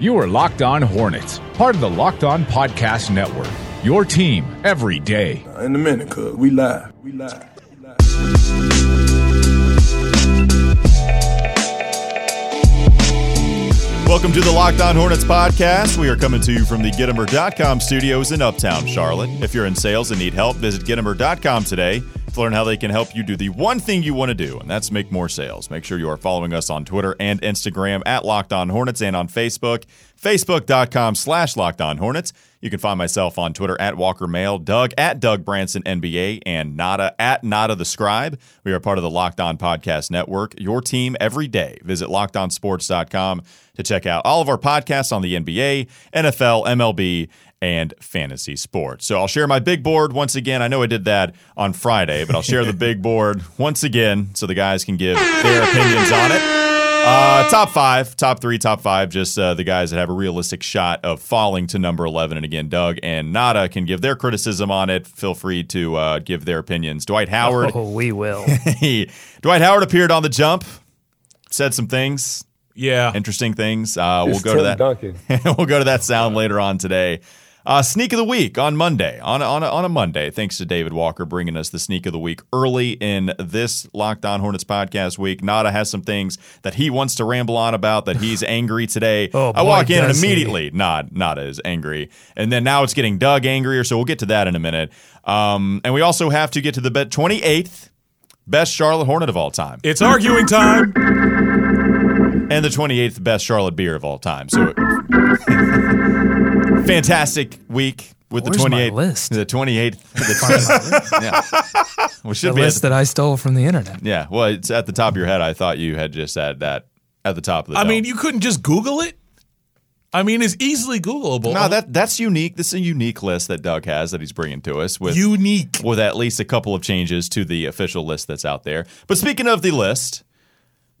You are Locked On Hornets, part of the Locked On Podcast Network. Your team every day. Uh, in a minute, cuz we live. We live. We live. Welcome to the Locked On Hornets podcast. We are coming to you from the Gittimer.com studios in Uptown Charlotte. If you're in sales and need help, visit Gittimer.com today to learn how they can help you do the one thing you want to do, and that's make more sales. Make sure you are following us on Twitter and Instagram at Locked On Hornets and on Facebook, facebook.com slash Locked On Hornets. You can find myself on Twitter at Walker Mail, Doug at Doug Branson NBA, and Nada at Nada the Scribe. We are part of the Locked On Podcast Network, your team every day. Visit lockedonsports.com to check out all of our podcasts on the NBA, NFL, MLB, and fantasy sports. So I'll share my big board once again. I know I did that on Friday, but I'll share the big board once again so the guys can give their opinions on it. Uh, top five, top three, top five, just uh, the guys that have a realistic shot of falling to number 11. And again, Doug and Nada can give their criticism on it. Feel free to uh, give their opinions. Dwight Howard. Oh, we will. Dwight Howard appeared on the jump, said some things, Yeah. interesting things. Uh, we'll It's go to that. Duncan. we'll go to that sound later on today. Uh, sneak of the week on Monday. On a, on, a, on a Monday. Thanks to David Walker bringing us the sneak of the week early in this Locked On Hornets podcast week. Nada has some things that he wants to ramble on about that he's angry today. Oh, I walk in and he. immediately Nod Nada is angry, and then now it's getting Doug angrier. So we'll get to that in a minute. Um, and we also have to get to the bet twenty eighth best Charlotte Hornet of all time It's arguing time. and the 28th best Charlotte beer of all time. So fantastic week with Where's the 28th list? the 28th the, yeah. Well, it should the be list at, that I stole from the internet. yeah, well, it's at the top of your head. I thought you had just said that at the top of the I dome. mean, you couldn't just Google it. I mean, it's easily Googleable. No, that that's unique. This is a unique list that Doug has that he's bringing to us with unique. with at least a couple of changes to the official list that's out there. But speaking of the list,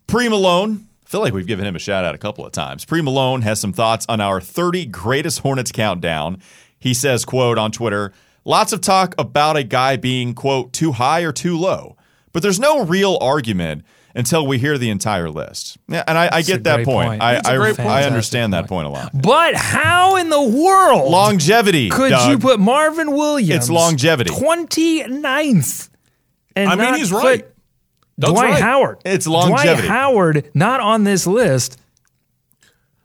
Pre Malone, I feel like we've given him a shout out a couple of times. Pre Malone has some thoughts on our 30 greatest Hornets countdown. He says, quote on Twitter, lots of talk about a guy being, quote, too high or too low. But there's no real argument until we hear the entire list. Yeah, and I get that point. point. I, It's a I, great I point. understand that Fantastic point a lot. But how in the world Longevity. could Doug. you put Marvin Williams? It's longevity. 29th. And I mean, not he's put right. Doug's Dwight right. Howard. It's longevity. Dwight Howard not on this list.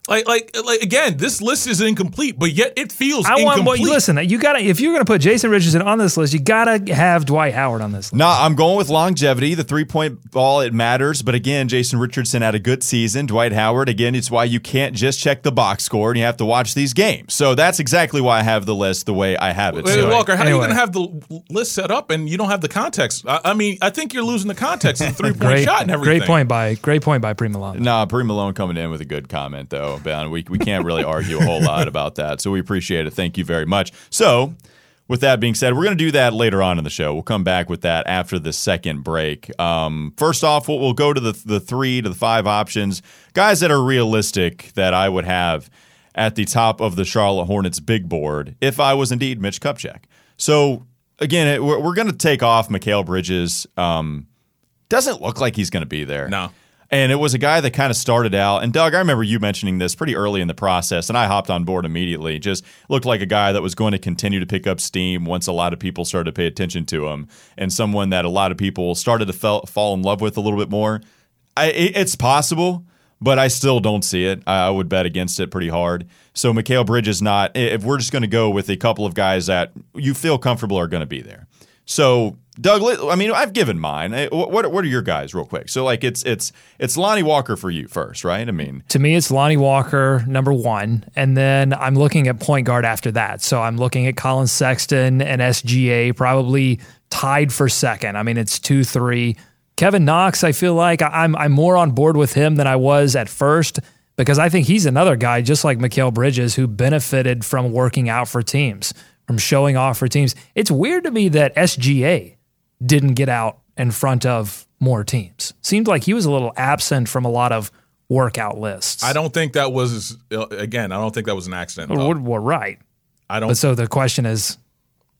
Like, like, like again, this list is incomplete, but yet it feels I want incomplete. well, listen. You gotta if you're gonna put Jason Richardson on this list, you gotta have Dwight Howard on this list. No, I'm going with longevity. The three point ball, it matters. But again, Jason Richardson had a good season. Dwight Howard, again, it's why you can't just check the box score and you have to watch these games. So that's exactly why I have the list the way I have it. Wait, So- Walker, how are you anyway. going to have the list set up and you don't have the context? I, I mean, I think you're losing the context of the three point Great, shot and everything. great point by great point by Pre Malone. Nah, Pre Malone coming in with a good comment though, Ben. We we can't really argue a whole lot about that, so we appreciate it. Thank you very much. So, with that being said, we're going to do that later on in the show. We'll come back with that after the second break. Um, first off, we'll, we'll go to the the three to the five options, guys that are realistic that I would have at the top of the Charlotte Hornets big board if I was indeed Mitch Kupchak. So again, it- we're, we're going to take off Mikal Bridges. Um, doesn't look like he's going to be there. No. And it was a guy that kind of started out. And Doug, I remember you mentioning this pretty early in the process, and I hopped on board immediately. Just looked like a guy that was going to continue to pick up steam once a lot of people started to pay attention to him, and someone that a lot of people started to fall in love with a little bit more. I, it- it's possible, but I still don't see it. I, I would bet against it pretty hard. So Mikal Bridges not. If we're just going to go with a couple of guys that you feel comfortable are going to be there. So Doug, I mean, I've given mine. What what are your guys, real quick? So like, it's it's it's Lonnie Walker for you first, right? I mean, To me, it's Lonnie Walker, number one. And then I'm looking at point guard after that. So I'm looking at Collin Sexton and SGA, probably tied for second. I mean, it's 2 3. Kevin Knox, I feel like I'm, I'm more on board with him than I was at first because I think he's another guy, just like Mikal Bridges, who benefited from working out for teams, from showing off for teams. It's weird to me that SGA didn't get out in front of more teams. Seemed like he was a little absent from a lot of workout lists. I don't think that was uh, again. I don't think that was an accident. We're, we're right. I don't. But so the question is,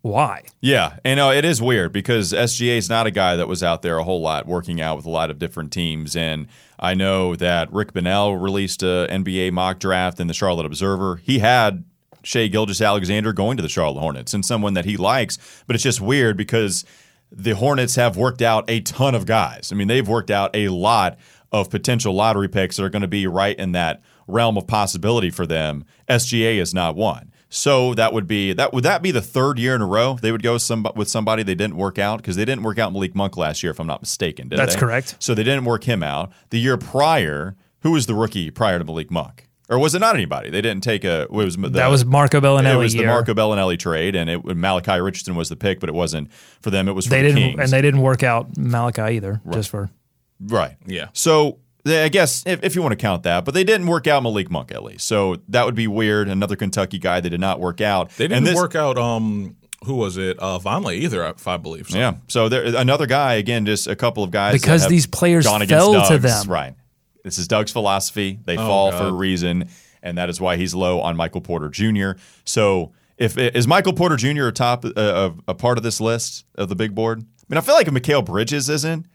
Why? Yeah, and uh, it is weird because SGA is not a guy that was out there a whole lot working out with a lot of different teams. And I know that Rick Bonnell released a NBA mock draft in the Charlotte Observer. He had Shai Gilgeous-Alexander going to the Charlotte Hornets and someone that he likes, but it's just weird because the Hornets have worked out a ton of guys. I mean, they've worked out a lot of potential lottery picks that are going to be right in that realm of possibility for them. SGA is not one. So that would be that would that be the third year in a row they would go some, with somebody they didn't work out because they didn't work out Malik Monk last year if I'm not mistaken. Did That's they? correct. So they didn't work him out. The year prior, who was the rookie prior to Malik Monk? Or was it not anybody? They didn't take a. It was the, that was Marco Belinelli. It was the. Marco Belinelli trade, and it Malachi Richardson was the pick, but it wasn't for them. It was for They the didn't, Kings. and they didn't work out Malachi either. Just for Right. Yeah. So they- I guess if, if you want to count that, but they didn't work out Malik Monk at least. So that would be weird. Another Kentucky guy that did not work out. They And didn't this- work out. Um, who was it? Uh, Vonleh either, if I believe. So. Yeah. So there another guy again, just a couple of guys that Because have these players gone against fell to Doug's. them. Right. This is Doug's philosophy. They fall for a reason, and that is why he's low on Michael Porter Jr. So if is Michael Porter Jr. a top uh, of a part of this list of the big board? I mean, I feel like if Mikal Bridges isn't.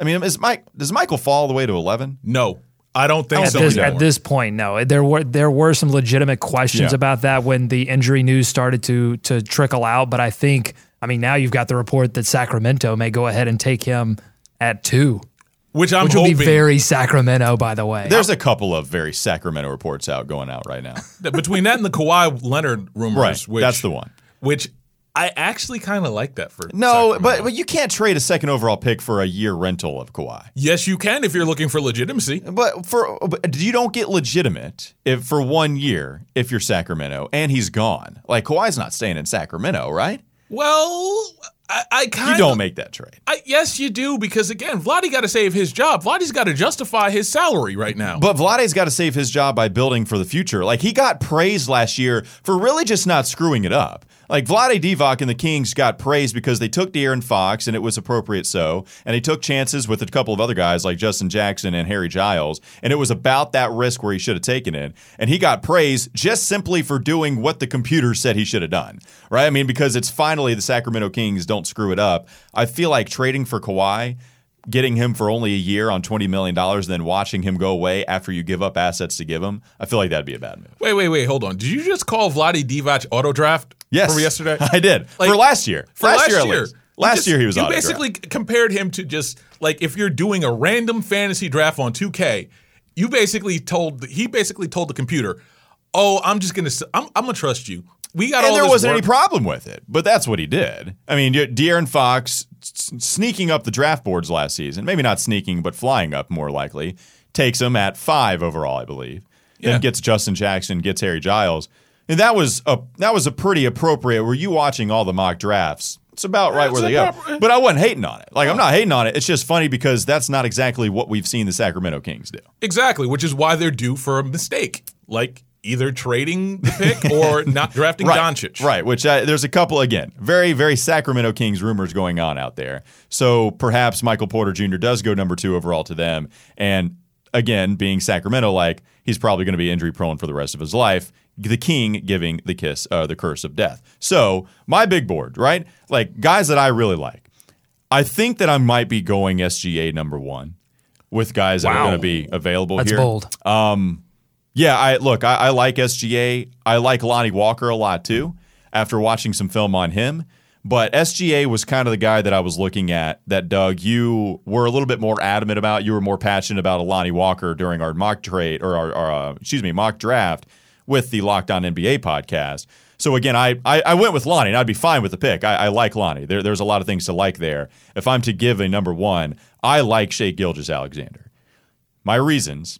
I mean, is Mike does Michael fall all the way to eleven? No, I don't think at so. this, at this point, no. There were there were some legitimate questions Yeah. about that when the injury news started to to trickle out. But I think, I mean, now you've got the report that Sacramento may go ahead and take him at two, which I'm which would hoping be very Sacramento, by the way. There's a couple of very Sacramento reports out going out right now. between that and the Kawhi Leonard rumors. Right, Which, that's the one. Which I actually kind of like that for. No, Sacramento. but, but you can't trade a second overall pick for a year rental of Kawhi. yes, you can if you're looking for legitimacy. But for but you don't get legitimate if for one year if you're Sacramento and he's gone. Like Kawhi's not staying in Sacramento, right? Well, I, I kind You don't make that trade. I, yes, you do because again, Vladdy got to save his job. Vladdy's got to justify his salary right now. But Vlade's got to save his job by building for the future. Like he got praised last year for really just not screwing it up. Like Vlade Divac and the Kings got praised because they took De'Aaron Fox and it was appropriate so, and they took chances with a couple of other guys like Justin Jackson and Harry Giles, and it was about that risk where he should have taken it. And he got praised just simply for doing what the computer said he should have done. Right? I mean, because it's finally the Sacramento Kings don't screw it up. I feel like trading for Kawhi getting him for only a year on $20 million, then watching him go away after you give up assets to give him, I feel like that'd be a bad move. wait, wait, wait, hold on. Did you just call Vladdy Divac auto draft? Yes. From yesterday? I did. Like, for last year. For last, last year, year. Last just- year he was You basically compared him to just like if you're doing a random fantasy draft on 2K, you basically told he basically told the computer, "Oh, I'm just gonna s- I'm, I'm gonna trust you. We got all And there wasn't work. any problem with it, but that's what he did. I mean, De- De'Aaron Fox s- sneaking up the draft boards last season, maybe not sneaking, but flying up more likely, takes him at five overall, I believe. Yeah. Then gets Justin Jackson, gets Harry Giles, and that was a that was a pretty appropriate. Were you watching all the mock drafts? It's about right where it's they go. But I wasn't hating on it. Like I'm not hating on it. It's just funny because that's not exactly what we've seen the Sacramento Kings do. Exactly, which is why they're due for a mistake, like either trading the pick or not drafting Doncic. Right, which uh, there's a couple again, very very Sacramento Kings rumors going on out there. So perhaps Michael Porter Jr. does go number 2 overall to them and again, being Sacramento like, he's probably going to be injury prone for the rest of his life. The king giving the kiss uh, the curse of death. So, my big board, right? Like guys that I really like. I think that I might be going SGA number 1 with guys that are going to be available That's here. bold. Yeah, I look, I, I like SGA. I like Lonnie Walker a lot too. After watching some film on him, but SGA was kind of the guy that I was looking at. That Doug, you were a little bit more adamant about. You were more passionate about Lonnie Walker during our mock trade or our, our uh, excuse me mock draft with the Locked On NBA podcast. So again, I, I I went with Lonnie, and I'd be fine with the pick. I, I like Lonnie. There, there's a lot of things to like there. If I'm to give a number one, I like Shai Gilgeous-Alexander. My reasons.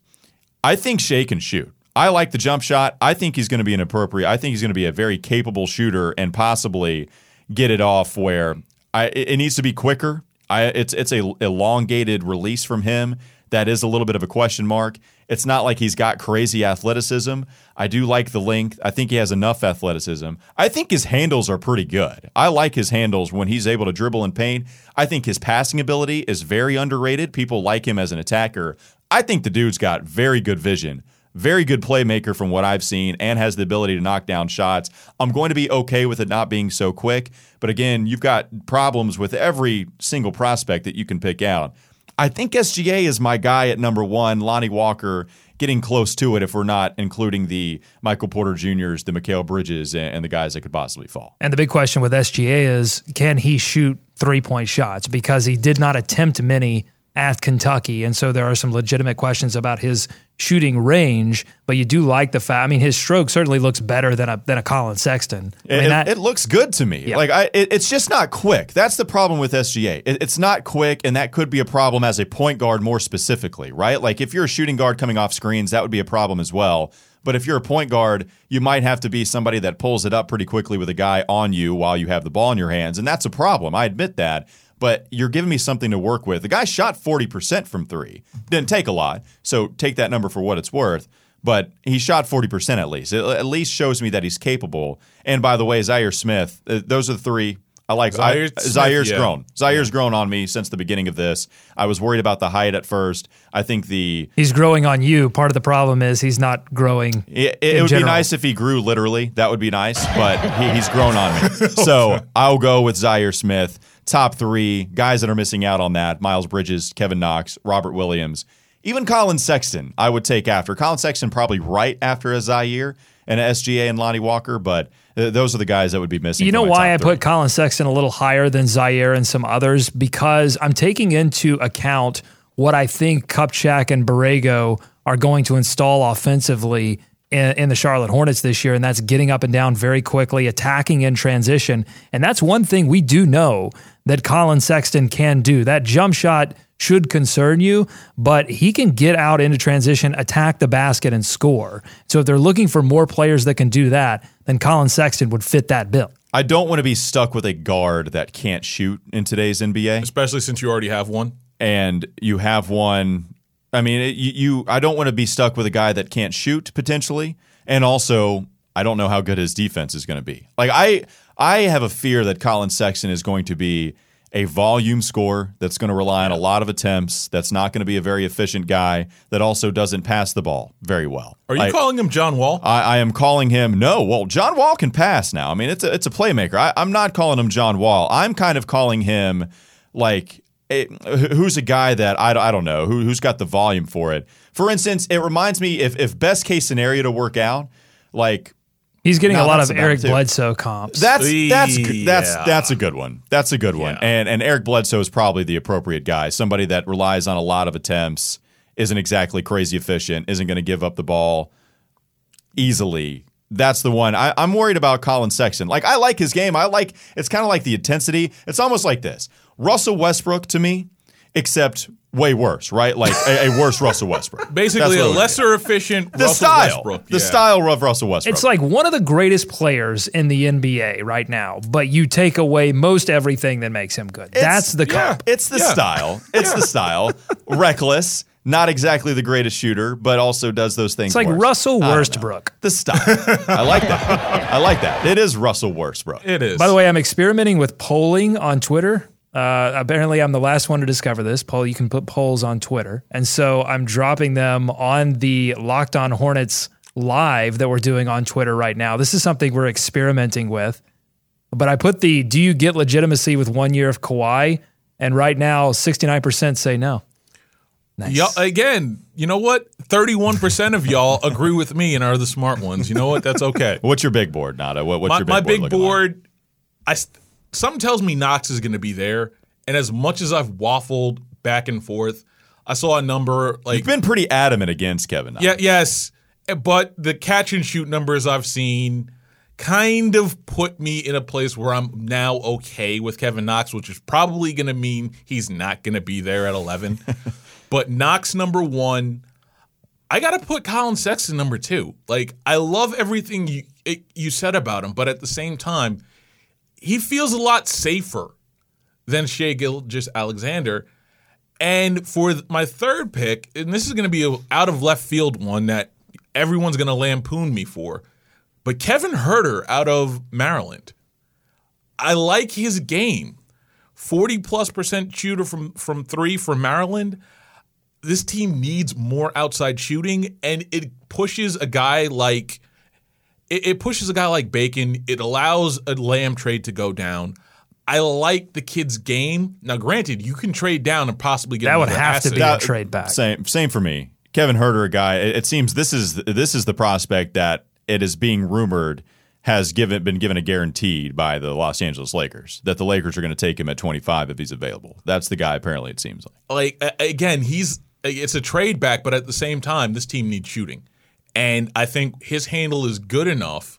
I think Shai can shoot. I like the jump shot. I think he's going to be an appropriate. I think he's going to be a very capable shooter and possibly get it off where I, it needs to be quicker. I, it's it's a elongated release from him that is a little bit of a question mark. It's not like he's got crazy athleticism. I do like the length. I think he has enough athleticism. I think his handles are pretty good. I like his handles when he's able to dribble and paint. I think his passing ability is very underrated. People like him as an attacker. I think the dude's got very good vision very good playmaker from what I've seen, and has the ability to knock down shots. I'm going to be okay with it not being so quick. But again, you've got problems with every single prospect that you can pick out. I think SGA is my guy at number one. Lonnie Walker getting close to it if we're not including the Michael Porter Juniors, the Mikal Bridges, and the guys that could possibly fall. And the big question with SGA is can he shoot three point shots? Because he did not attempt many at Kentucky. And so there are some legitimate questions about his shooting range, but you do like the fact. I mean, his stroke certainly looks better than a than a Collin Sexton. I mean, it, that, it looks good to me. Yeah. Like I, it, it's just not quick. That's the problem with SGA. It, it's not quick, and that could be a problem as a point guard more specifically, right? Like if you're a shooting guard coming off screens, that would be a problem as well. But if you're a point guard, you might have to be somebody that pulls it up pretty quickly with a guy on you while you have the ball in your hands, and that's a problem. I admit that. But you're giving me something to work with. The guy shot 40% from three. Didn't take a lot, so take that number for what it's worth. But he shot 40% at least. It at least shows me that he's capable. And by the way, Zhaire Smith, uh, those are the three. I like Zhaire I, Smith, Zhaire's yeah. grown. Zhaire's grown on me since the beginning of this. I was worried about the height at first. I think the he's growing on you. Part of the problem is he's not growing. it, it in would general. be nice if he grew literally. That would be nice, but he, he's grown on me. So I'll go with Zhaire Smith. Top three guys that are missing out on that: Miles Bridges, Kevin Knox, Robert Williams, even Collin Sexton. I would take after Collin Sexton, probably right after a Zhaire and a SGA and Lonnie Walker. But uh, those are the guys that would be missing. You know why I three. put Collin Sexton a little higher than Zhaire and some others? Because I'm taking into account what I think Kupchak and Borrego are going to install offensively in the Charlotte Hornets this year, and that's getting up and down very quickly, attacking in transition. And that's one thing we do know that Collin Sexton can do. That jump shot should concern you, but he can get out into transition, attack the basket, and score. So if they're looking for more players that can do that, then Collin Sexton would fit that bill. I don't want to be stuck with a guard that can't shoot in today's NBA. especially since you already have one. and you have one. I mean, it, you, you. I don't want to be stuck with a guy that can't shoot potentially, and also I don't know how good his defense is going to be. Like I, I have a fear that Collin Sexton is going to be a volume scorer that's going to rely on a lot of attempts. That's not going to be a very efficient guy. That also doesn't pass the ball very well. Are you Like, calling him John Wall? I, I am calling him no. Well, John Wall can pass now. I mean, it's a it's a playmaker. I, I'm not calling him John Wall. I'm kind of calling him like a, who's a guy that I, I don't know who who's got the volume for it. For instance, it reminds me if if best case scenario to work out, like He's getting No, a lot of Eric too. Bledsoe comps. that's that's good- that's Yeah. that's a good one. That's a good one. Yeah. And and Eric Bledsoe is probably the appropriate guy. Somebody that relies on a lot of attempts, isn't exactly crazy efficient, isn't going to give up the ball easily. That's the one. I, I'm worried about Collin Sexton. Like I like his game. I like it's kind of like the intensity. It's almost like this. Russell Westbrook to me, except way worse, right? Like a, a worse Russell Westbrook. Basically, a what it is. lesser efficient the Russell style, Westbrook. the Yeah. style of Russell Westbrook. It's like one of the greatest players in the NBA right now, but you take away most everything that makes him good. It's- That's the yeah. It's the Yeah. style. It's the style. Reckless, not exactly the greatest shooter, but also does those things. It's like worse. Russell I. Westbrook. The style. I like that. I like that. It is Russell Westbrook. It is. By the way, I'm experimenting with polling on Twitter. Uh, apparently, I'm the last one to discover this. Paul, you can put polls on Twitter, and so I'm dropping them on the Locked On Hornets live that we're doing on Twitter right now. This is something we're experimenting with. But I put the "Do you get legitimacy with one year of Kawhi?" and right now, 69% say no. Nice. Y'all, again, you know what? 31% of y'all agree with me and are the smart ones. You know what? That's okay. What's your big board, Nada? What, what's my, your big my board? My big looking like? board, I st- something tells me Knox is going to be there. And as much as I've waffled back and forth, I saw a number like You've been pretty adamant against Kevin. Knox. yeah, yes, but the catch and shoot numbers I've seen kind of put me in a place where I'm now okay with Kevin Knox, which is probably going to mean he's not going to be there at 11. but Knox number 1, I got to put Collin Sexton number 2. Like I love everything you it, you said about him, but at the same time, he feels a lot safer than Shai Gilgeous-Alexander. And for my third pick, and this is going to be a out of left field one that everyone's going to lampoon me for, but Kevin Huerter out of Maryland. I like his game. 40 plus percent shooter from from 3 for Maryland. this team needs more outside shooting, and it pushes a guy like it, it pushes a guy like Bacon. It allows a Lamb trade to go down. I like the kid's game. Now, granted, you can trade down and possibly get That would another have to asset. be a trade back. Same, same for me. Kevin Huerter, a guy. It, it seems this is this is the prospect that it is being rumored has given been given a guaranteed by the Los Angeles Lakers that the Lakers are going to take him at 25 if he's available. That's the guy. Apparently, it seems like. like again, he's it's a trade back, but at the same time, this team needs shooting, and I think his handle is good enough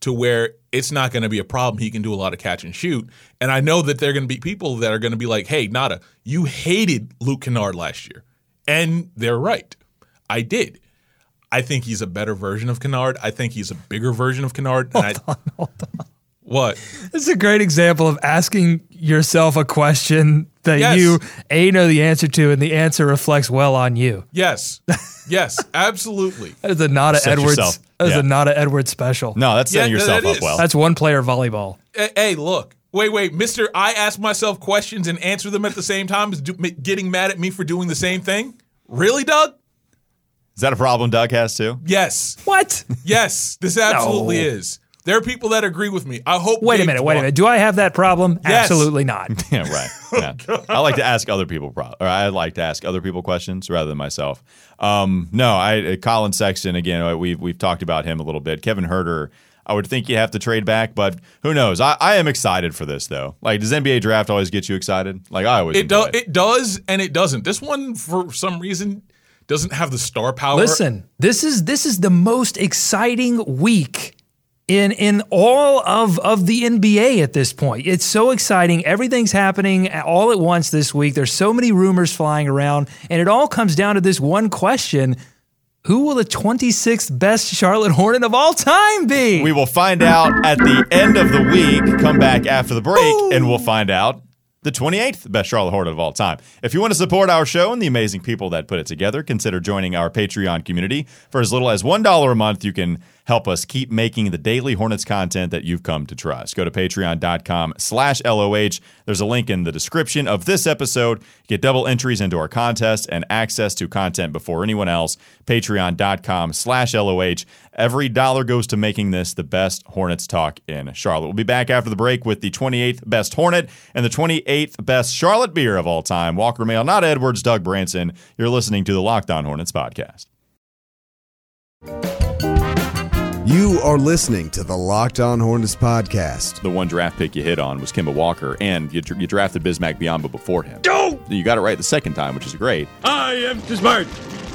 to where it's not going to be a problem. He can do a lot of catch and shoot, and I know that there are going to be people that are going to be like, "Hey, Nada, you hated Luke Kennard last year," and they're right. I did. I think he's a better version of Kennard. I think he's a bigger version of Kennard. And I, What? This is a great example of asking yourself a question that Yes. you a know the answer to, and the answer reflects well on you. Yes, yes, absolutely. That is a Nada Set Edwards. yourself- That is yeah. a Nada Edwards special. No, that's setting Yeah, yourself that up is. well. That's one player volleyball. Hey, hey, look. Wait, wait, Mister. I ask myself questions and answer them at the same time. Is do, getting mad at me for doing the same thing? Really, Doug? Is that a problem Doug has too? Yes, What? yes. This absolutely No. is. There are people that agree with me. I hope. Wait a minute. Wait a minute. Do I have that problem? Yes. Absolutely not. Yeah, right. Yeah. I like to ask other people, pro- or I like to ask other people questions rather than myself. Um, no, I uh, Collin Sexton again. uh, We've we've talked about him a little bit. Kevin Huerter. I would think you have to trade back, but who knows? I, I am excited for this though. Like, does NBA draft always get you excited? Like I always It enjoy does. It does, and it doesn't. This one, for some reason, doesn't have the star power. Listen, this is this is the most exciting week in in all of of the NBA at this point. It's so exciting. Everything's happening all at once this week. There's so many rumors flying around, and it all comes down to this one question. Who will the 26th best Charlotte Hornet of all time be? We will find out at the end of the week. Come back after the break, and we'll find out the 28th best Charlotte Hornet of all time. If you want to support our show and the amazing people that put it together, consider joining our Patreon community. For as little as $1 a month, you can help us keep making the daily Hornets content that you've come to trust. Go to patreon.com slash LOH. There's a link in the description of this episode. Get double entries into our contest and access to content before anyone else. Patreon.com slash LOH. Every dollar goes to making this the best Hornets talk in Charlotte. We'll be back after the break with the 28th best Hornet and the 28th best Charlotte beer of all time. Walker Mail, Nada Edwards, Doug Branson. You're listening to the Locked On Hornets podcast. You are listening to the Locked On Hornets podcast. The one draft pick you hit on was Kemba Walker, and you, you drafted Bismack Biyombo before him. You got it right the second time, which is great, I am smart.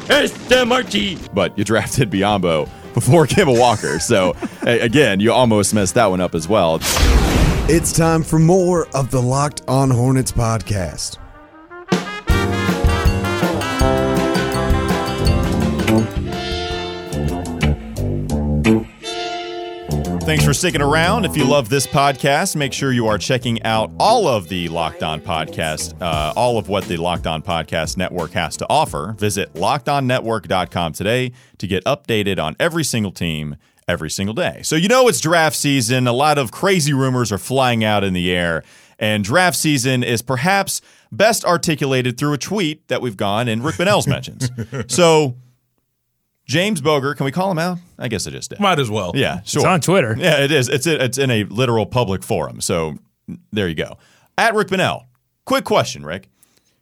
S-M-R-T. but you drafted Biyombo before Kemba Walker. So, again, you almost messed that one up as well. It's time for more of the Locked On Hornets podcast. Thanks for sticking around. If you love this podcast, make sure you are checking out all of the Locked On podcast, uh, all of what the Locked On Podcast Network has to offer. Visit lockedonnetwork.com today to get updated on every single team every single day. So, you know, it's draft season. A lot of crazy rumors are flying out in the air. And draft season is perhaps best articulated through a tweet that we've gone and Rick Bonnell's mentions. So, James Boger, can we call him out? I guess I just did. Might as well. Yeah, sure. It's on Twitter. Yeah, it is. It's it's in a literal public forum. So there you go. At Rick Bonnell. Quick question, Rick.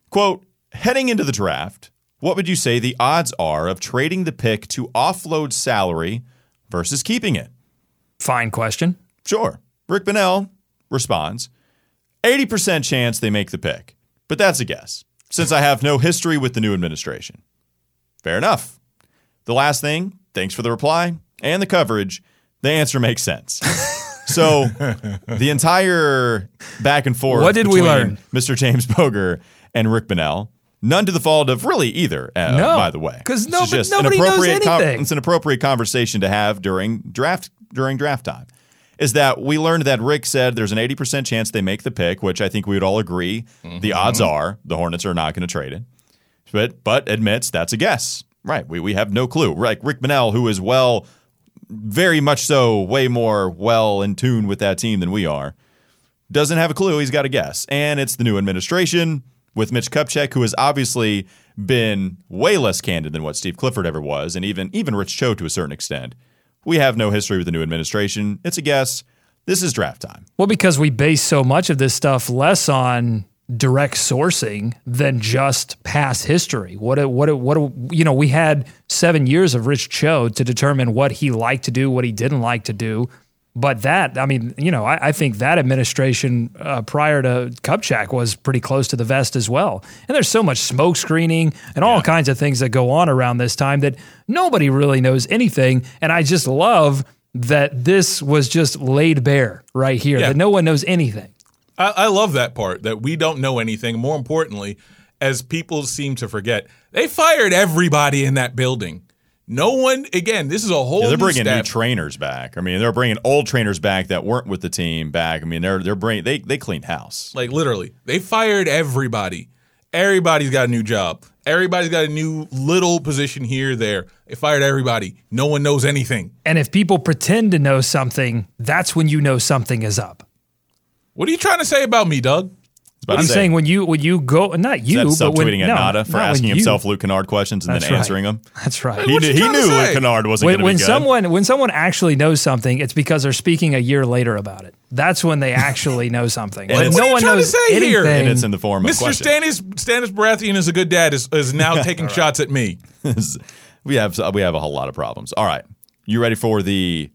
Quote, heading into the draft, what would you say the odds are of trading the pick to offload salary versus keeping it? Fine question. Sure. Rick Bonnell responds 80% chance they make the pick, but that's a guess, since I have no history with the new administration. Fair enough. The last thing, thanks for the reply and the coverage. The answer makes sense. So the entire back and forth. What did we learn? Mr. James Boger and Rick Bonnell. None to the fault of really either. Uh, No, by the way, because no- is but just an nobody knows appropriate anything. it's an appropriate conversation to have during draft during draft time. Is that we learned that Rick said there's an 80% chance they make the pick, which I think we would all agree the odds are the Hornets are not going to trade it. But but admits that's a guess. Right. We we have no clue. Like Rick Bonnell, who is well very much so way more well in tune with that team than we are, doesn't have a clue. He's got a guess. And it's the new administration. with Mitch Kupchak, who has obviously been way less candid than what Steve Clifford ever was, and even even Rich Cho to a certain extent. We have no history with the new administration. It's a guess. This is draft time. Well, because we base so much of this stuff less on direct sourcing than just past history. What a, what a, what a, you know, we had seven years of Rich Cho to determine what he liked to do, what he didn't like to do. But that, I mean, you know, I, I think that administration uh, prior to Kupchak was pretty close to the vest as well. And there's so much smoke screening and all kinds of things that go on around this time that nobody really knows anything. And I just love that this was just laid bare right here, Yeah. that no one knows anything. I, I love that part that we don't know anything. More importantly, as people seem to forget, they fired everybody in that building. No one. Again, this is a whole. Yeah, they're new bringing new trainers back. I mean, they're bringing old trainers back that weren't with the team back. I mean, they're they're bringing they they cleaned house. Like literally, they fired everybody. Everybody's got a new job. Everybody's got a new little position here, there. They fired everybody. No one knows anything. And if people pretend to know something, that's when you know something is up. What are you trying to say about me, Doug? About I'm say, saying when you when you go not is you that but when subtweeting at no, Nada for not when asking you- himself Luke Kennard questions and That's then right. answering them. That's right. He, What you knew- he trying to knew Luke say? Kennard wasn't when, going to when be good. someone when someone actually knows something, it's because they're speaking a year later about it. That's when they actually know something. And When it's- What no are you one trying to knows say here? anything. and it's in the form of a Mr. question. Stannis Stannis Baratheon is a good dad. Is, is now taking shots at me. we have we have a whole lot of problems. All right, you ready for the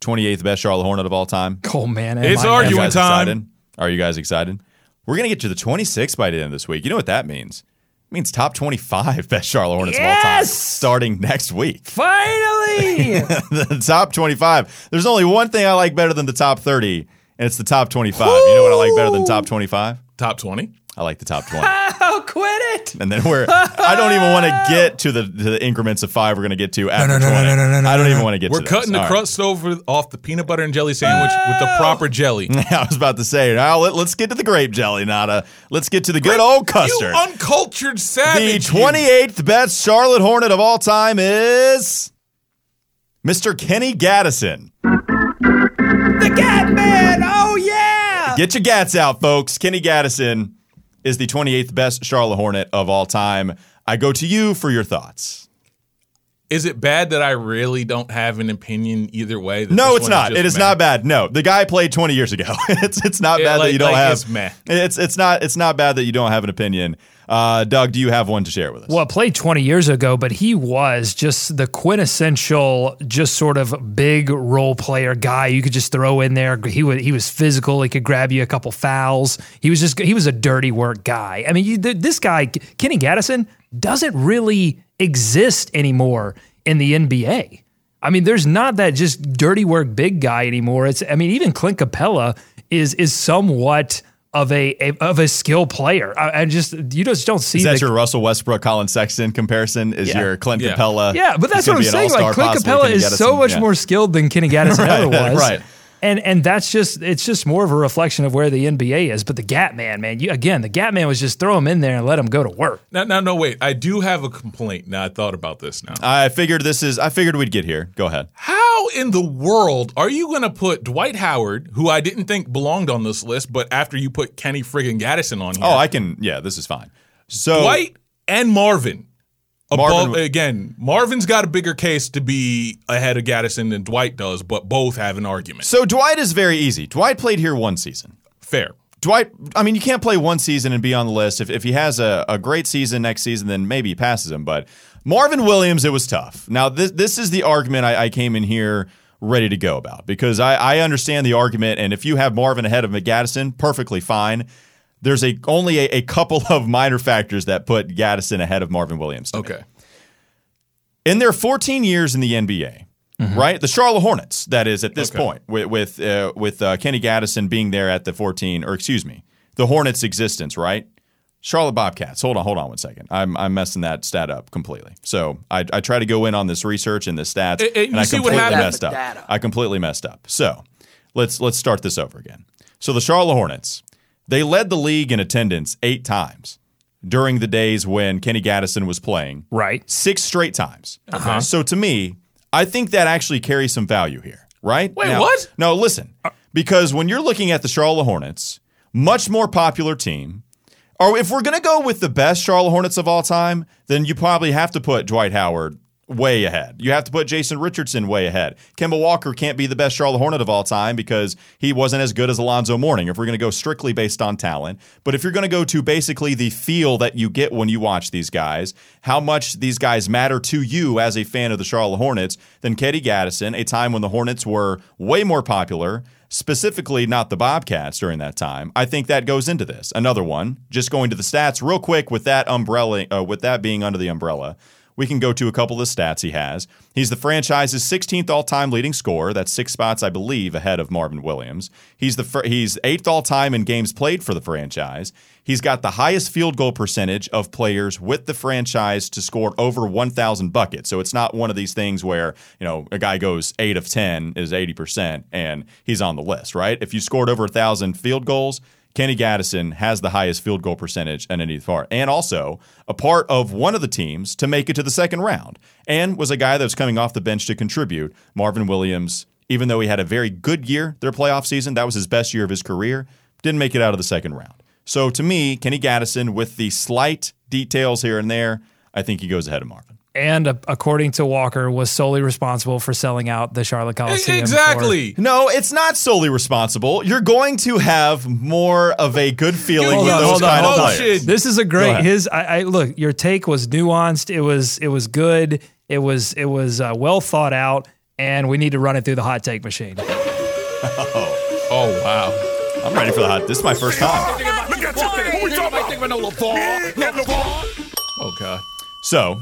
28th best Charlotte Hornet of all time? oh man, am It's I arguing time. excited? Are you guys excited? We're gonna get to the 26th by the end of this week. You know what that means? It means top 25 best Charlotte Hornets of all time Yes! starting next week. Finally, the top 25. There's only one thing I like better than the top 30, and it's the top 25. You know what I like better than top 25? Top twenty. I like the top 20. oh, quit it. And then we're I don't even want to get to the to the increments of five we're going to get to after no, no, 20. no, no, no, no, I don't no, even no. want to get to. We're to this. cutting the All right. crust over off the peanut butter and jelly sandwich with the proper jelly. I was about to say, now let, us get to the grape jelly, Nada. Let's get to the good old custard. You uncultured the savage. you. 28th best Charlotte Hornet of all time is Mr. Kenny Gattison. The Gat Man. Oh yeah. Get your gats out, folks. Kenny Gattison is the 28th best Charlotte Hornet of all time. I go to you for your thoughts. Is it bad that I really don't have an opinion either way? No, it's not. It is meh? not bad. No, the guy played 20 years ago. it's it's not Yeah, bad that you don't like have. it's meh. It's it's not it's not bad that you don't have an opinion. Uh, Doug, do you have one to share with us? Well, played 20 years ago, but he was just the quintessential, just sort of big role player guy. You could just throw in there. He was he was physical. He could grab you a couple fouls. He was just he was a dirty work guy. I mean, you, th- this guy Kenny Gattison doesn't really exist anymore in the NBA. I mean, there's not that just dirty work big guy anymore. It's I mean, even Clint Capela is is somewhat of a, a of a skill player. I, I just you just don't see is that the, your Russell Westbrook, Collin Sexton comparison? Is Yeah. your Clint Yeah. Capela? Yeah, but that's what I'm gonna be an saying. Like Clint Capela Kenny is so much Yeah. more skilled than Kenny Gattison Right, ever was. right. And and that's just it's just more of a reflection of where the NBA is. But the Gat Man, man, you, again, the Gat Man was just throw him in there and let him go to work. No, no, no. Wait, I do have a complaint. Now I thought about this. Now, I figured this is. I figured we'd get here. Go ahead. how in the world are you going to put Dwight Howard, who I didn't think belonged on this list, but after you put Kenny friggin' Gattison on here, Oh, I can. Yeah, this is fine. So Dwight and Marvin. Above, Marvin- again, Marvin's got a bigger case to be ahead of Gattison than Dwight does, but both have an argument. so Dwight is very easy. Dwight played here one season. Fair. Dwight, I mean, you can't play one season and be on the list. If, if he has a, a great season next season, then maybe he passes him. But Marvin Williams, it was tough. Now, this, this is the argument I, I came in here ready to go about because I, I understand the argument. And if you have Marvin ahead of McGaddison, perfectly fine. There's a only a, a couple of minor factors that put Gattison ahead of Marvin Williams. to me. Okay. in their 14 years in the NBA, right? The Charlotte Hornets, that is at this Okay. point, with with uh, with uh, Kenny Gattison being there at the 14, or excuse me, the Hornets' existence, right? Charlotte Bobcats. Hold on, hold on one second. I'm I'm messing that stat up completely. So I, I try to go in on this research and the stats, Eh, eh, and I completely messed up. I completely messed up. So let's let's start this over again. So the Charlotte Hornets, they led the league in attendance eight times during the days when Kenny Gattison was playing Right. six straight times. So to me, I think that actually carries some value here, right? Wait, Now- what? No, listen. Because when you're looking at the Charlotte Hornets, much more popular team, Or if we're gonna go with the best Charlotte Hornets of all time, then you probably have to put Dwight Howard way ahead. You have to put Jason Richardson way ahead. Kemba Walker can't be the best Charlotte Hornet of all time because he wasn't as good as Alonzo Mourning. If we're going to go strictly based on talent, but if you're going to go to basically the feel that you get when you watch these guys, how much these guys matter to you as a fan of the Charlotte Hornets, then Kenny Gattison, a time when the Hornets were way more popular specifically not the Bobcats during that time. I think that goes into this. Another one, just going to the stats real quick with that umbrella, uh, with that being under the umbrella. We can go to a couple of the stats he has. He's the franchise's 16th all-time leading scorer. That's six spots, I believe, ahead of Marvin Williams. He's the fir- he's eighth all-time in games played for the franchise. He's got the highest field goal percentage of players with the franchise to score over 1,000 buckets. So it's not one of these things where you know a guy goes eight of 10 is 80 percent and he's on the list, right? If you scored over a thousand field goals, Kenny Gattison has the highest field goal percentage in any part, and also a part of one of the teams to make it to the second round, and was a guy that was coming off the bench to contribute. Marvin Williams, even though he had a very good year, their playoff season, that was his best year of his career, didn't make it out of the second round. So to me, Kenny Gattison, with the slight details here and there, I think he goes ahead of Marvin and uh, according to Walker, was solely responsible for selling out the Charlotte Coliseum. Exactly. For- no, it's not solely responsible. You're going to have more of a good feeling Hold with on, those hold on, kind of players. This is a great. His, I, I look. Your take was nuanced. It was, it was good. It was, it was uh, well thought out, and we need to run it through the hot take machine. Oh oh wow. I'm ready for the hot. This is my first time. Oh god. So,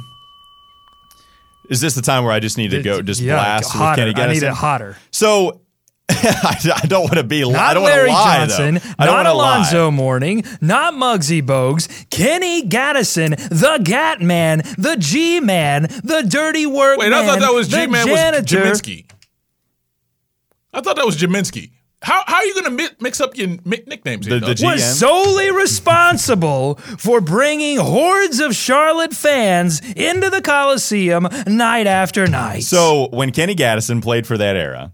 is this the time where I just need to go just Yeah, blast hotter. with Kenny I need it hotter. So, I, I don't want to be. I Not don't Larry lie Johnson, though. I don't not wanna Alonzo lie. Mourning, not Muggsy Bogues, Kenny Gattison, the Gat Man, the G Man, the Dirty Work Wait, Man, I thought that was G Man was. Gminski. I thought that was Gminski. How how are you going to mi- mix up your mi- nicknames? Here, The- the Doug? G- was solely responsible for bringing hordes of Charlotte fans into the Coliseum night after night. So when Kenny Gattison played for that era,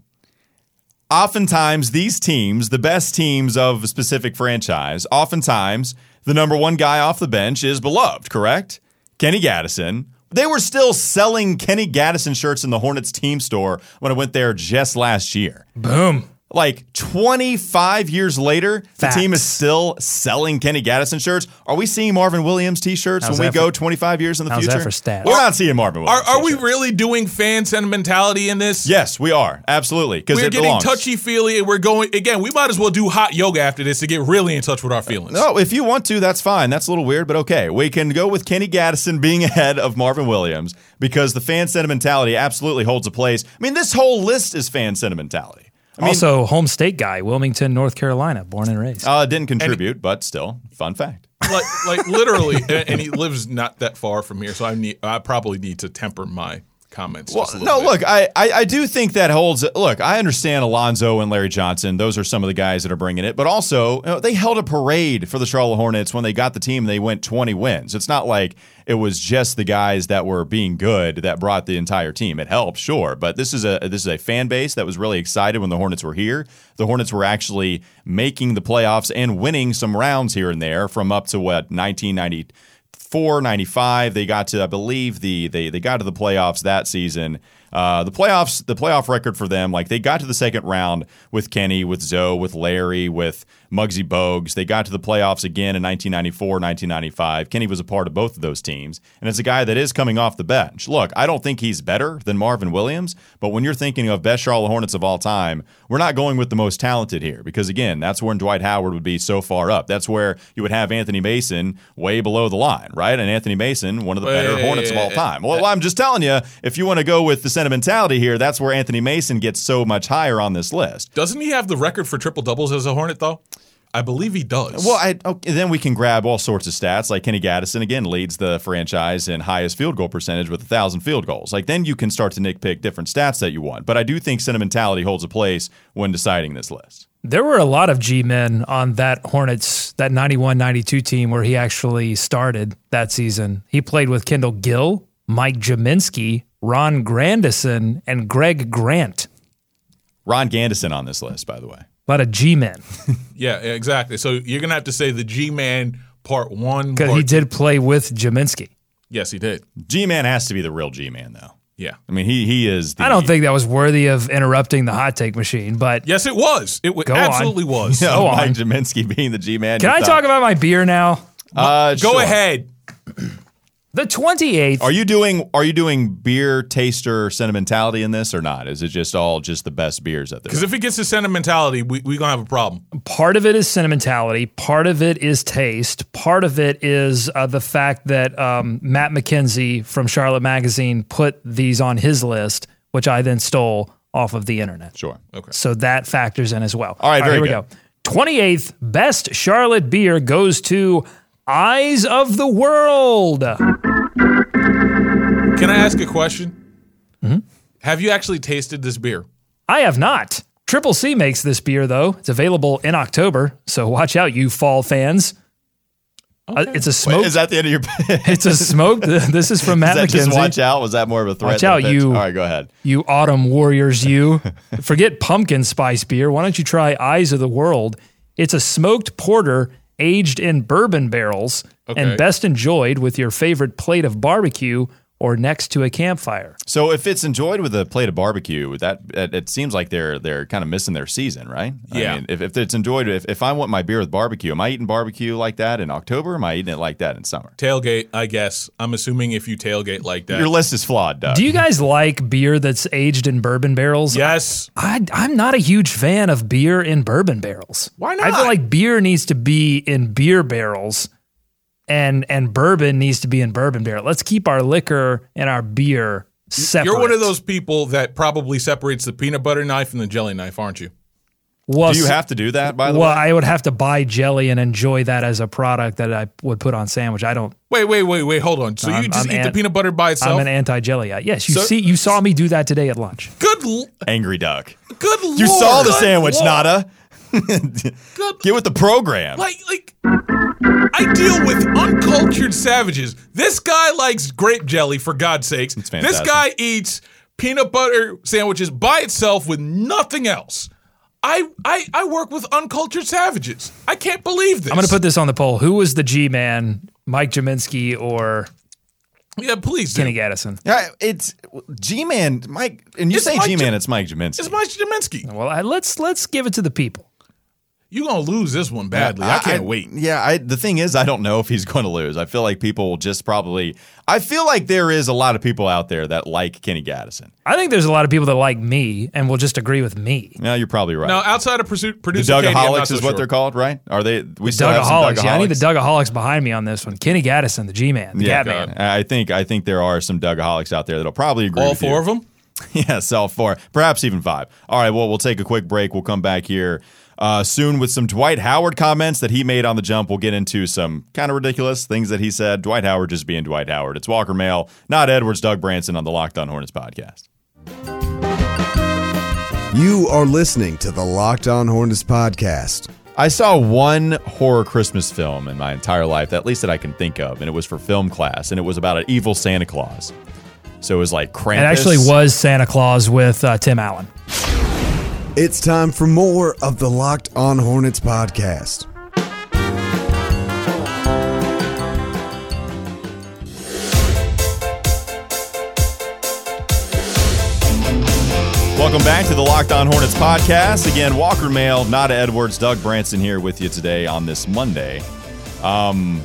oftentimes these teams, the best teams of a specific franchise, oftentimes the number one guy off the bench is beloved, correct? Kenny Gattison. They were still selling Kenny Gattison shirts in the Hornets team store when I went there just last year. boom. Like 25 years later, Facts. the team is still selling Kenny Gattison shirts. Are we seeing Marvin Williams t-shirts How's when we that go 25 years in the how's that future? for stats? We're not seeing Marvin Are, Williams. are we really doing fan sentimentality in this? Yes, we are. Absolutely. Because We're getting touchy feely and we're going again. We might as well do hot yoga after this to get really in touch with our feelings. No, if you want to, that's fine. That's a little weird, but okay. We can go with Kenny Gattison being ahead of Marvin Williams because the fan sentimentality absolutely holds a place. I mean, this whole list is fan sentimentality. I mean, also, home state guy, Wilmington, North Carolina, born and raised. uh, didn't contribute, but still, fun fact. like like literally, and, and he lives not that far from here, so I need I probably need to temper my comments. Well, no, bit. look, I, I I do think that holds. Look, I understand Alonzo and Larry Johnson; those are some of the guys that are bringing it. But also, you know, they held a parade for the Charlotte Hornets when they got the team. They went twenty wins. It's not like it was just the guys that were being good that brought the entire team. It helped, sure, but this is a this is a fan base that was really excited when the Hornets were here. The Hornets were actually making the playoffs and winning some rounds here and there from up to what nineteen ninety. 495 they got to i believe the they they got to the playoffs that season uh, the playoffs the playoff record for them like they got to the second round with kenny with zoe with larry with muggsy bogues. They got to the playoffs again in 1994 1995 kenny was a part of both of those teams. And it's a guy that is coming off the bench. Look i don't think he's better than marvin williams but when you're thinking of best charlotte hornets of all time we're not going with the most talented here. Because again that's when dwight howard would be so far up. That's where you would have anthony mason way below the line right? And anthony mason one of the better hornets of all time. Well i'm just telling you if you want to go with the sentimentality here that's where anthony mason gets so much higher on this list doesn't he have the record for triple doubles as a Hornet though? I believe he does. well, I, okay, then we can grab all sorts of stats. Like Kenny Gattison again leads the franchise in highest field goal percentage with a thousand field goals. Like then you can start to nitpick different stats that you want. But I do think sentimentality holds a place when deciding this list. There were a lot of G men on that Hornets, that 91 92 team where he actually started that season. He played with Kendall Gill, Mike Gminski, Ron Grandison, and Greg Grant. Ron Gandison on this list, by the way. A lot of G men. yeah, exactly. So you're gonna have to say the G man part one. Because part he did play with Gminski. Yes, he did. G Man has to be the real G Man, though. Yeah. I mean, he he is. The, I don't think that was worthy of interrupting the hot take machine, but Yes, it was. It w- Go on. absolutely was. you know, Go on. Gminski being the G Man. can I talk about my beer now? Uh, Go sure. ahead. The 28th. Are you doing Are you doing beer taster sentimentality in this or not? Is it just all just the best beers at this? Because if it gets to sentimentality, we we gonna have a problem. part of it is sentimentality, part of it is taste, part of it is uh, the fact that um, Matt McKenzie from Charlotte Magazine put these on his list, which I then stole off of the internet. Sure. Okay. So that factors in as well. All right, very here we go. 28th best Charlotte beer goes to Eyes of the World. Can I ask a question? Mm-hmm. Have you actually tasted this beer? I have not. Triple C makes this beer though. It's available in October, so watch out, you fall fans. Uh, it's a Wait, smoked. is that the end of your? it's a smoked. This is from Is Matt that just watch out? Was that more of a threat? Watch out, you- All right, go ahead. You autumn warriors, you. Forget pumpkin spice beer. Why don't you try Eyes of the World? It's a smoked porter aged in bourbon barrels Okay. and best enjoyed with your favorite plate of barbecue or next to a campfire. So if it's enjoyed with a plate of barbecue, that it, it seems like they're they're kind of missing their season, right? Yeah. I mean, if, if it's enjoyed, if, if I want my beer with barbecue, am I eating barbecue like that in October? Or am I eating it like that in summer? Tailgate, I guess. I'm assuming if you tailgate like that. Your list is flawed, Doug. Do you guys like beer that's aged in bourbon barrels? yes. I, I'm not a huge fan of beer in bourbon barrels. Why not? I feel like beer needs to be in beer barrels, and and bourbon needs to be in bourbon barrel. Let's keep our liquor and our beer separate. You're one of those people that probably separates the peanut butter knife and the jelly knife, aren't you? Well, Do you have to do that? By the well, way, well, I would have to buy jelly and enjoy that as a product that I would put on sandwich. I don't. Wait, wait, wait, wait. Hold on. So I'm- you just I'm eat the peanut butter by itself? I'm an anti-jelly guy. Yes, you So- see, you saw me do that today at lunch. good, l- angry duck. good lord. You saw the sandwich, lord. Nada. Good, Get with the program. like, like, I deal with uncultured savages. This guy likes grape jelly, for God's sakes. This fantastic. guy eats peanut butter sandwiches by itself with nothing else. I, I, I work with uncultured savages. I can't believe this. I'm going to put this on the poll. Who was the G-man, Mike Gminski or Yeah, please do. Kenny Gattison? Yeah, it's G Man, Mike, and you It's say G Man, Jam- it's Mike Gminski. It's Mike Gminski. Well, I, let's let's give it to the people. You're gonna lose this one badly. I, can't wait. Yeah, I, the thing is, I don't know if he's going to lose. I feel like people will just probably. I feel like there is a lot of people out there that like Kenny Gattison. I think there's a lot of people that like me and will just agree with me. Yeah, you're probably right. Now, outside of pursuit, the producer Katie, I'm so is what sure. they're called, right? Are they? We still have some Dugaholics. Yeah, I need the Dougaholics? Dugaholics behind me on this one. Kenny Gattison, the G-man, the Yeah, Gat man. I think I think there are some Dougaholics out there that'll probably agree. With All with four you. of them. Yes, all four, perhaps even five. All right, well, we'll take a quick break. We'll come back here uh, soon with some Dwight Howard comments that he made on the jump. We'll get into some kind of ridiculous things that he said. Dwight Howard just being Dwight Howard. It's Walker Mail, Nada Edwards, Doug Branson on the Locked On Hornets podcast. You are listening to the Locked On Hornets podcast. I saw one horror Christmas film in my entire life, at least that I can think of, and it was for film class, and it was about an evil Santa Claus. So it was like Krampus. It actually was Santa Claus with uh, Tim Allen. It's time for more of the Locked On Hornets podcast. Welcome back to the Locked On Hornets podcast. Again, Walker Mail, Nada Edwards, Doug Branson here with you today on this Monday. Um,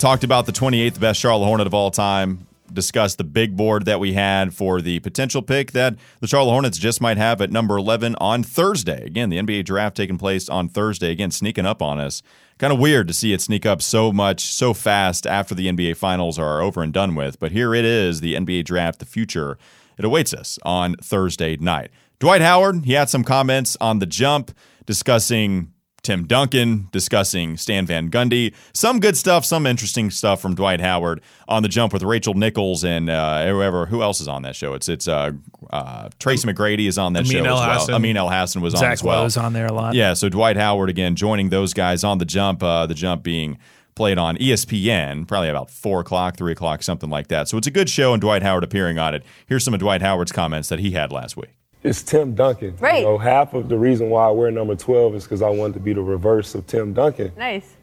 talked about the 28th best Charlotte Hornet of all time. Discussed the big board that we had for the potential pick that the Charlotte Hornets just might have at number 11 on Thursday. Again, the NBA draft taking place on Thursday. Again, sneaking up on us. Kind of weird to see it sneak up so much, so fast after the NBA finals are over and done with. But here it is the NBA draft, the future. It awaits us on Thursday night. Dwight Howard, he had some comments on the jump discussing Tim Duncan, discussing Stan Van Gundy. Some good stuff, some interesting stuff from Dwight Howard on the jump with Rachel Nichols and uh, whoever. Who else is on that show? It's it's uh, uh, Tracy McGrady is on that Amin show El as well. Hassan. Amin Elhassan was on as well. Lowe's on there a lot. Yeah, so Dwight Howard again joining those guys on the jump. Uh, the jump being played on ESPN, probably about four o'clock, three o'clock, something like that. So it's a good show, and Dwight Howard appearing on it. Here's some of Dwight Howard's comments that he had last week. It's Tim Duncan. Right. You know, half of the reason why I wear number 12 is because I wanted to be the reverse of Tim Duncan. Nice.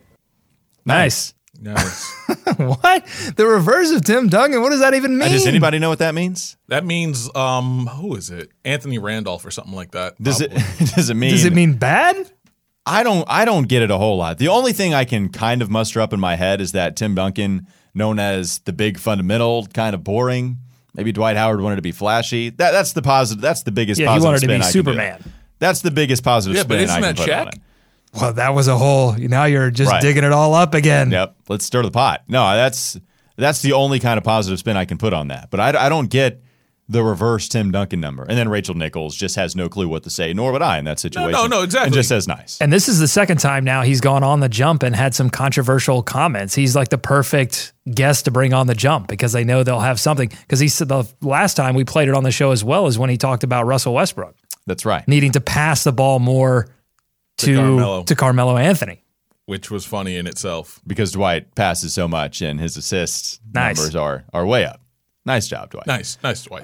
Nice. Nice. what? The reverse of Tim Duncan? What does that even mean? Does anybody know what that means? that means um who is it? Anthony Randolph or something like that. Does it does it mean Does it mean bad? I don't I don't get it a whole lot. The only thing I can kind of muster up in my head is that Tim Duncan, known as the big fundamental, kind of boring. Maybe Dwight Howard wanted to be flashy. That that's the positive. That's the biggest. Positive. Yeah, he positive wanted to be I. Superman. That's the biggest positive Yeah, spin but isn't I can that put on Well, that was a whole. Now you're just Right. digging it all up again. Yep. Let's stir the pot. No, that's that's the only kind of positive spin I can put on that. But I, I don't get the reverse Tim Duncan number. And then Rachel Nichols just has no clue what to say, nor would I in that situation. no, no, exactly. And just says nice. And this is the second time now he's gone on the jump and had some controversial comments. He's like the perfect guest to bring on the jump because they know they'll have something. Because he said the last time we played it on the show as well is when he talked about Russell Westbrook That's right. needing to pass the ball more to Carmelo. to Carmelo Anthony. which was funny in itself. Because Dwight passes so much and his assists Nice. numbers are are way up. Nice job, Dwight. Nice, nice Dwight.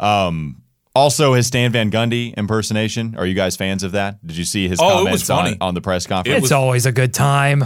Also, his Stan Van Gundy impersonation. Are you guys fans of that? Did you see his Oh, comments on, on the press conference? It's was- always a good time.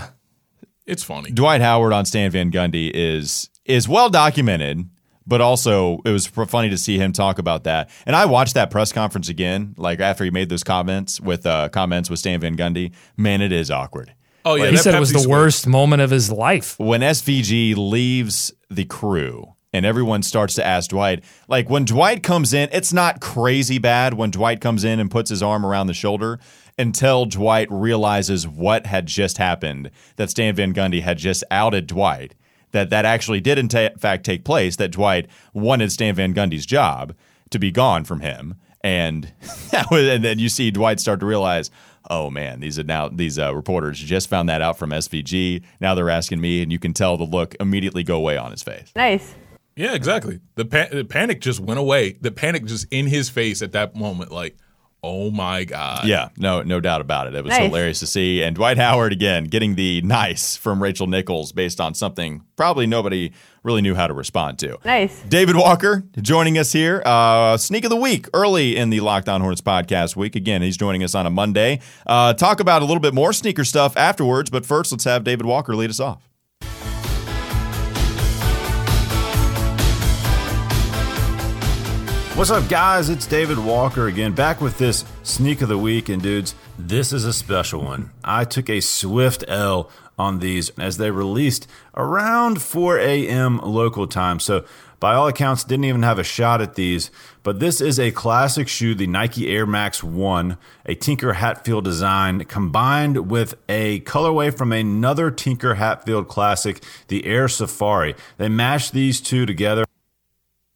it's funny. Dwight Howard on Stan Van Gundy is is well documented, but also it was funny to see him talk about that. And I watched that press conference again, like after he made those comments with uh, comments with Stan Van Gundy. Man, it is awkward. Oh yeah, he that said it was the switch. worst moment of his life. When SVG leaves the crew and everyone starts to ask Dwight, like when Dwight comes in, it's not crazy bad when Dwight comes in and puts his arm around the shoulder until Dwight realizes what had just happened, that Stan Van Gundy had just outed Dwight. That that actually did in fact take place. That Dwight wanted Stan Van Gundy's job to be gone from him, and and then you see Dwight start to realize, oh man, these are now these uh, reporters just found that out from SVG. Now they're asking me, and you can tell the look immediately go away on his face. Nice. Yeah, exactly. The, pa- the panic just went away. The panic just in his face at that moment, like, oh my god. Yeah, no, no doubt about it. It was Nice. hilarious to see. And Dwight Howard again getting the nice from Rachel Nichols based on something probably nobody really knew how to respond to. Nice. David Walker joining us here. Uh, sneak of the week early in the Locked On Hornets podcast week. Again, he's joining us on a Monday. Uh, talk about a little bit more sneaker stuff afterwards, but first, let's have David Walker lead us off. What's up, guys? It's David Walker again, back with this sneak of the week. And, dudes, this is a special one. I took a swift L on these as they released around 4 a.m. local time. So, by all accounts, didn't even have a shot at these. But this is a classic shoe, the Nike Air Max 1, a Tinker Hatfield design combined with a colorway from another Tinker Hatfield classic, the Air Safari. They mashed these two together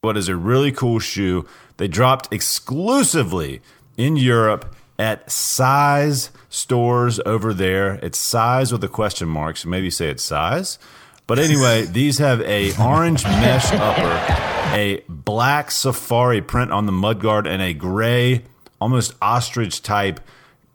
what is a really cool shoe. They dropped exclusively in Europe at size stores over there. It's size with a question mark, so maybe say it's size. But anyway, these have a orange mesh upper, a black safari print on the mudguard, and a gray, almost ostrich type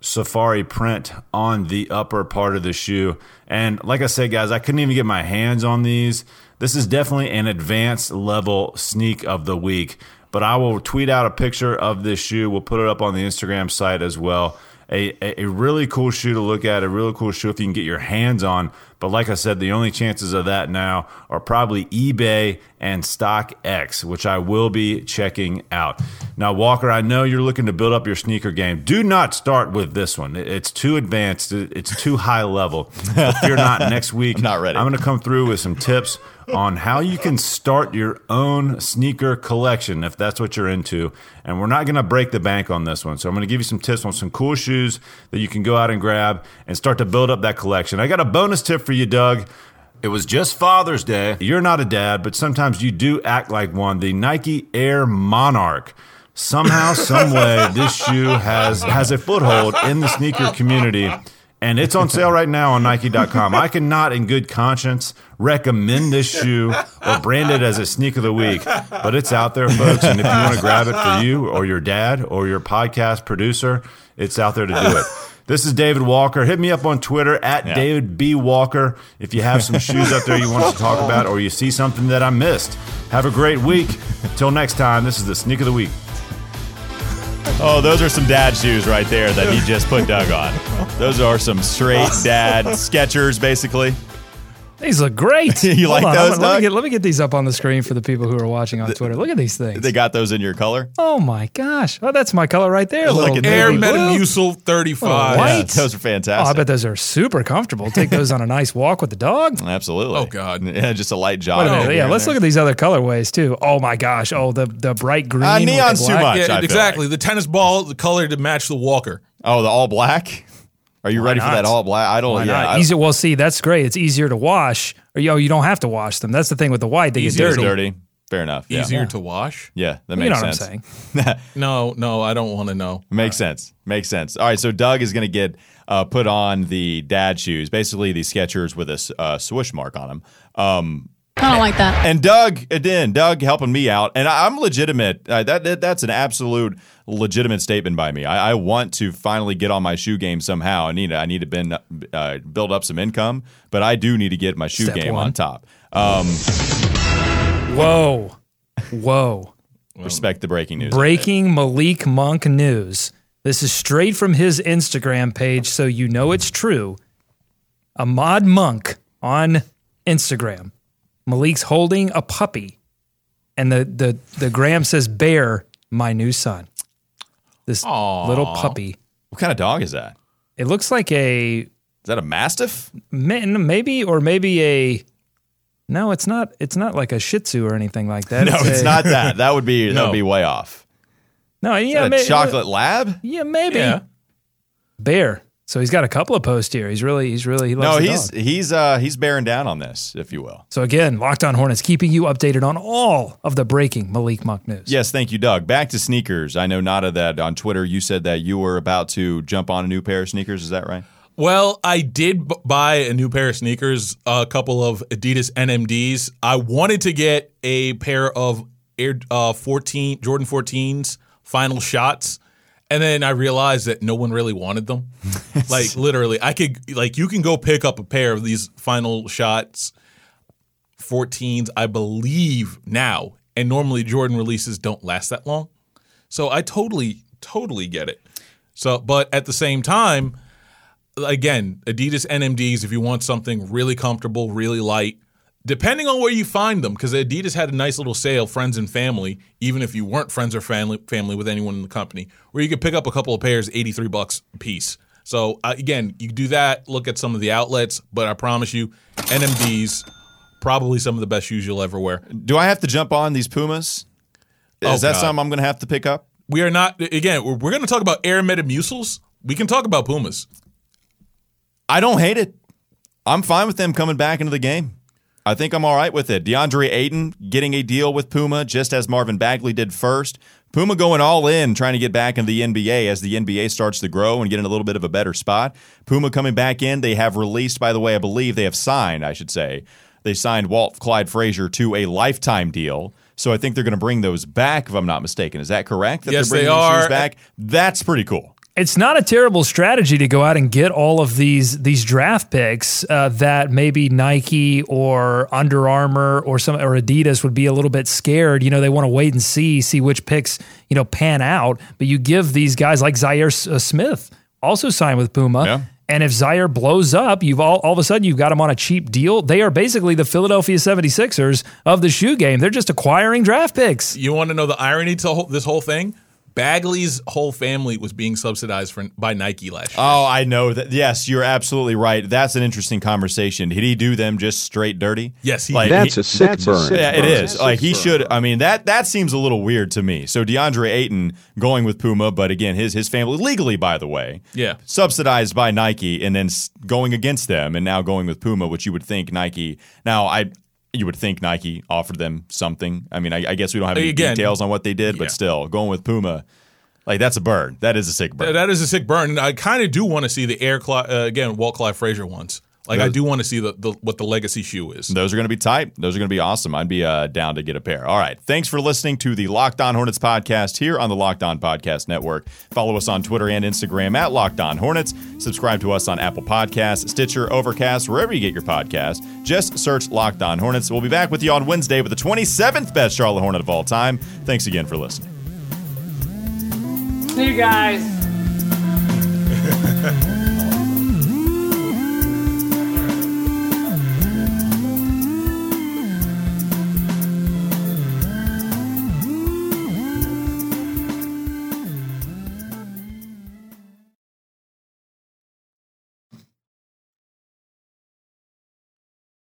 safari print on the upper part of the shoe. And like I said, guys, I couldn't even get my hands on these. This is definitely an advanced level sneak of the week. But I will tweet out a picture of this shoe. We'll put it up on the Instagram site as well. A, a, a really cool shoe to look at, a really cool shoe if you can get your hands on. But like I said, the only chances of that now are probably eBay and StockX, which I will be checking out. Now, Walker, I know you're looking to build up your sneaker game. Do not start with this one. It's too advanced. It's too high level. If you're not next week, I'm not ready. I'm going to come through with some tips on how you can start your own sneaker collection if that's what you're into. And we're not going to break the bank on this one. So I'm going to give you some tips on some cool shoes that you can go out and grab and start to build up that collection. I got a bonus tip for you, Doug. It was just Father's Day. You're not a dad, but sometimes you do act like one. The Nike Air Monarch. Somehow, some way, this shoe has has a foothold in the sneaker community, and it's on sale right now on Nike.com. I cannot, in good conscience, recommend this shoe or brand it as a sneak of the week, but it's out there, folks. And if you want to grab it for you or your dad or your podcast producer, it's out there to do it. This is David Walker. Hit me up on Twitter at David B. Walker if you have some shoes out there you want to talk about or you see something that I missed. Have a great week. Until next time, this is the Sneak of the Week. Oh, those are some dad shoes right there that he just put Doug on. Those are some straight dad Skechers, basically. These look great. You Hold like on, those, Let Doug? me, get, let me get these up on the screen for the people who are watching on Twitter. Look at these things. They got those in your color. oh my gosh. Oh, that's my color right there. Look little at Air navy blue. Metamucil 35. White. Yeah, those are fantastic. Oh, fantastic. I bet those are super comfortable. Take those on a nice walk with the dog. Absolutely. Oh, God. Yeah, just a light Wait jog. a minute. Oh, yeah, yeah, let's there. look at these other colorways too. Oh my gosh. Oh, the the bright green. Uh, with the neon's too black. much. I Yeah, feel exactly. like. The tennis ball, the color to match the Walker. Oh, the all black. Are you ready for that all black? I don't. Why yeah. not? I- Easy. Well, see, that's great. It's easier to wash. Or yo, you don't have to wash them. That's the thing with the white. They get dirty. dirty. Fair enough. Yeah. Easier to wash. Yeah, that You makes know what sense. I'm saying? No, no, I don't want to know. Makes sense. Makes sense. All right, so Doug is going to get uh, put on the dad shoes, basically the Skechers with a uh, swoosh mark on them. Um, I don't like that. and Doug, again, Doug helping me out, and I, I'm legitimate. Uh, that, that that's an absolute legitimate statement by me. I, I want to finally get on my shoe game somehow. I need I need to been, uh, build up some income, but I do need to get my shoe Step game one. on top. Um, Whoa, whoa. respect the breaking news. Breaking Malik Monk news. This is straight from his Instagram page, so you know it's true. Ahmad Monk on Instagram. Malik's holding a puppy, and the the the gram says "Bear, my new son." This little puppy. What kind of dog is that? It looks like a Is that a mastiff? ma- maybe or maybe a. No, it's not. It's not like a Shih Tzu or anything like that. No, it's a- not that. That would be that would be way off. No, Is yeah, that a may- chocolate lab? Yeah, maybe. Yeah. Bear. So he's got a couple of posts here. He's really, he's really, he No, loves the he's dog. he's uh he's bearing down on this, if you will. So again, Locked On Hornets keeping you updated on all of the breaking Malik Monk news. Yes, thank you, Doug. Back to sneakers. I know Nada that on Twitter you said that you were about to jump on a new pair of sneakers. Is that right? Well, I did b- buy a new pair of sneakers, a couple of Adidas NMDs. I wanted to get a pair of Air uh, 14 Jordan 14s final shots, and then I realized that no one really wanted them. like literally, I could like you can go pick up a pair of these final shots 14s, I believe now, and normally Jordan releases don't last that long. So I totally, totally get it. So, but at the same time, again, Adidas NMDs, if you want something really comfortable, really light, depending on where you find them, because Adidas had a nice little sale, friends and family, even if you weren't friends or family family with anyone in the company, where you could pick up a couple of pairs, 83 bucks a piece. So uh, again, you do that, look at some of the outlets, but I promise you, NMDs, probably some of the best shoes you'll ever wear. Do I have to jump on these Pumas? Is Oh, that God. something I'm going to have to pick up? We are not, again, we're, we're going to talk about Air Metamucils. We can talk about Pumas. I don't hate it. I'm fine with them coming back into the game. I think I'm all right with it. DeAndre Ayton getting a deal with Puma just as Marvin Bagley did first. Puma going all in, trying to get back into the NBA as the NBA starts to grow and get in a little bit of a better spot. Puma coming back in. They have released, by the way, I believe they have signed, I should say. They signed Walt Clyde Frazier to a lifetime deal. So I think they're going to bring those back, if I'm not mistaken. Is that correct? That Yes, they're they bringing these shoes back? That's pretty cool. It's not a terrible strategy to go out and get all of these these draft picks uh, that maybe Nike or Under Armour or some or Adidas would be a little bit scared. You know, they want to wait and see see which picks you know pan out. But you give these guys like Zhaire uh, Smith also signed with Puma. Yeah. And if Zhaire blows up, you've all, all of a sudden you've got him on a cheap deal. They are basically the Philadelphia 76ers of the shoe game. They're just acquiring draft picks. You want to know the irony to this whole thing? Bagley's whole family was being subsidized for, by Nike last year. Oh, I know that. Yes, you're absolutely right. That's an interesting conversation. Did he do them just straight dirty? Yes, he like, did. he- a sick burn. yeah, it is. Like he should. I mean that that seems a little weird to me. So DeAndre Ayton going with Puma, but again, his his family legally, by the way, Yeah. subsidized by Nike, and then going against them, and now going with Puma, which you would think Nike. Now I. You would think Nike offered them something. I mean, I, I guess we don't have any Again, details on what they did, but still, going with Puma, like that's a burn. That is a sick burn. That is a sick burn. And I kind of do want to see the Air Cli- uh, again Walt Clyde Frazier ones. Like I do want to see the, the what the legacy shoe is. Those are going to be tight. Those are going to be awesome. I'd be uh, down to get a pair. All right. Thanks for listening to the Locked On Hornets podcast here on the Locked On Podcast Network. Follow us on Twitter and Instagram at Locked On Hornets. Subscribe to us on Apple Podcasts, Stitcher, Overcast, wherever you get your podcast. Just search Locked On Hornets. We'll be back with you on Wednesday with the 27th best Charlotte Hornet of all time. Thanks again for listening. See you guys.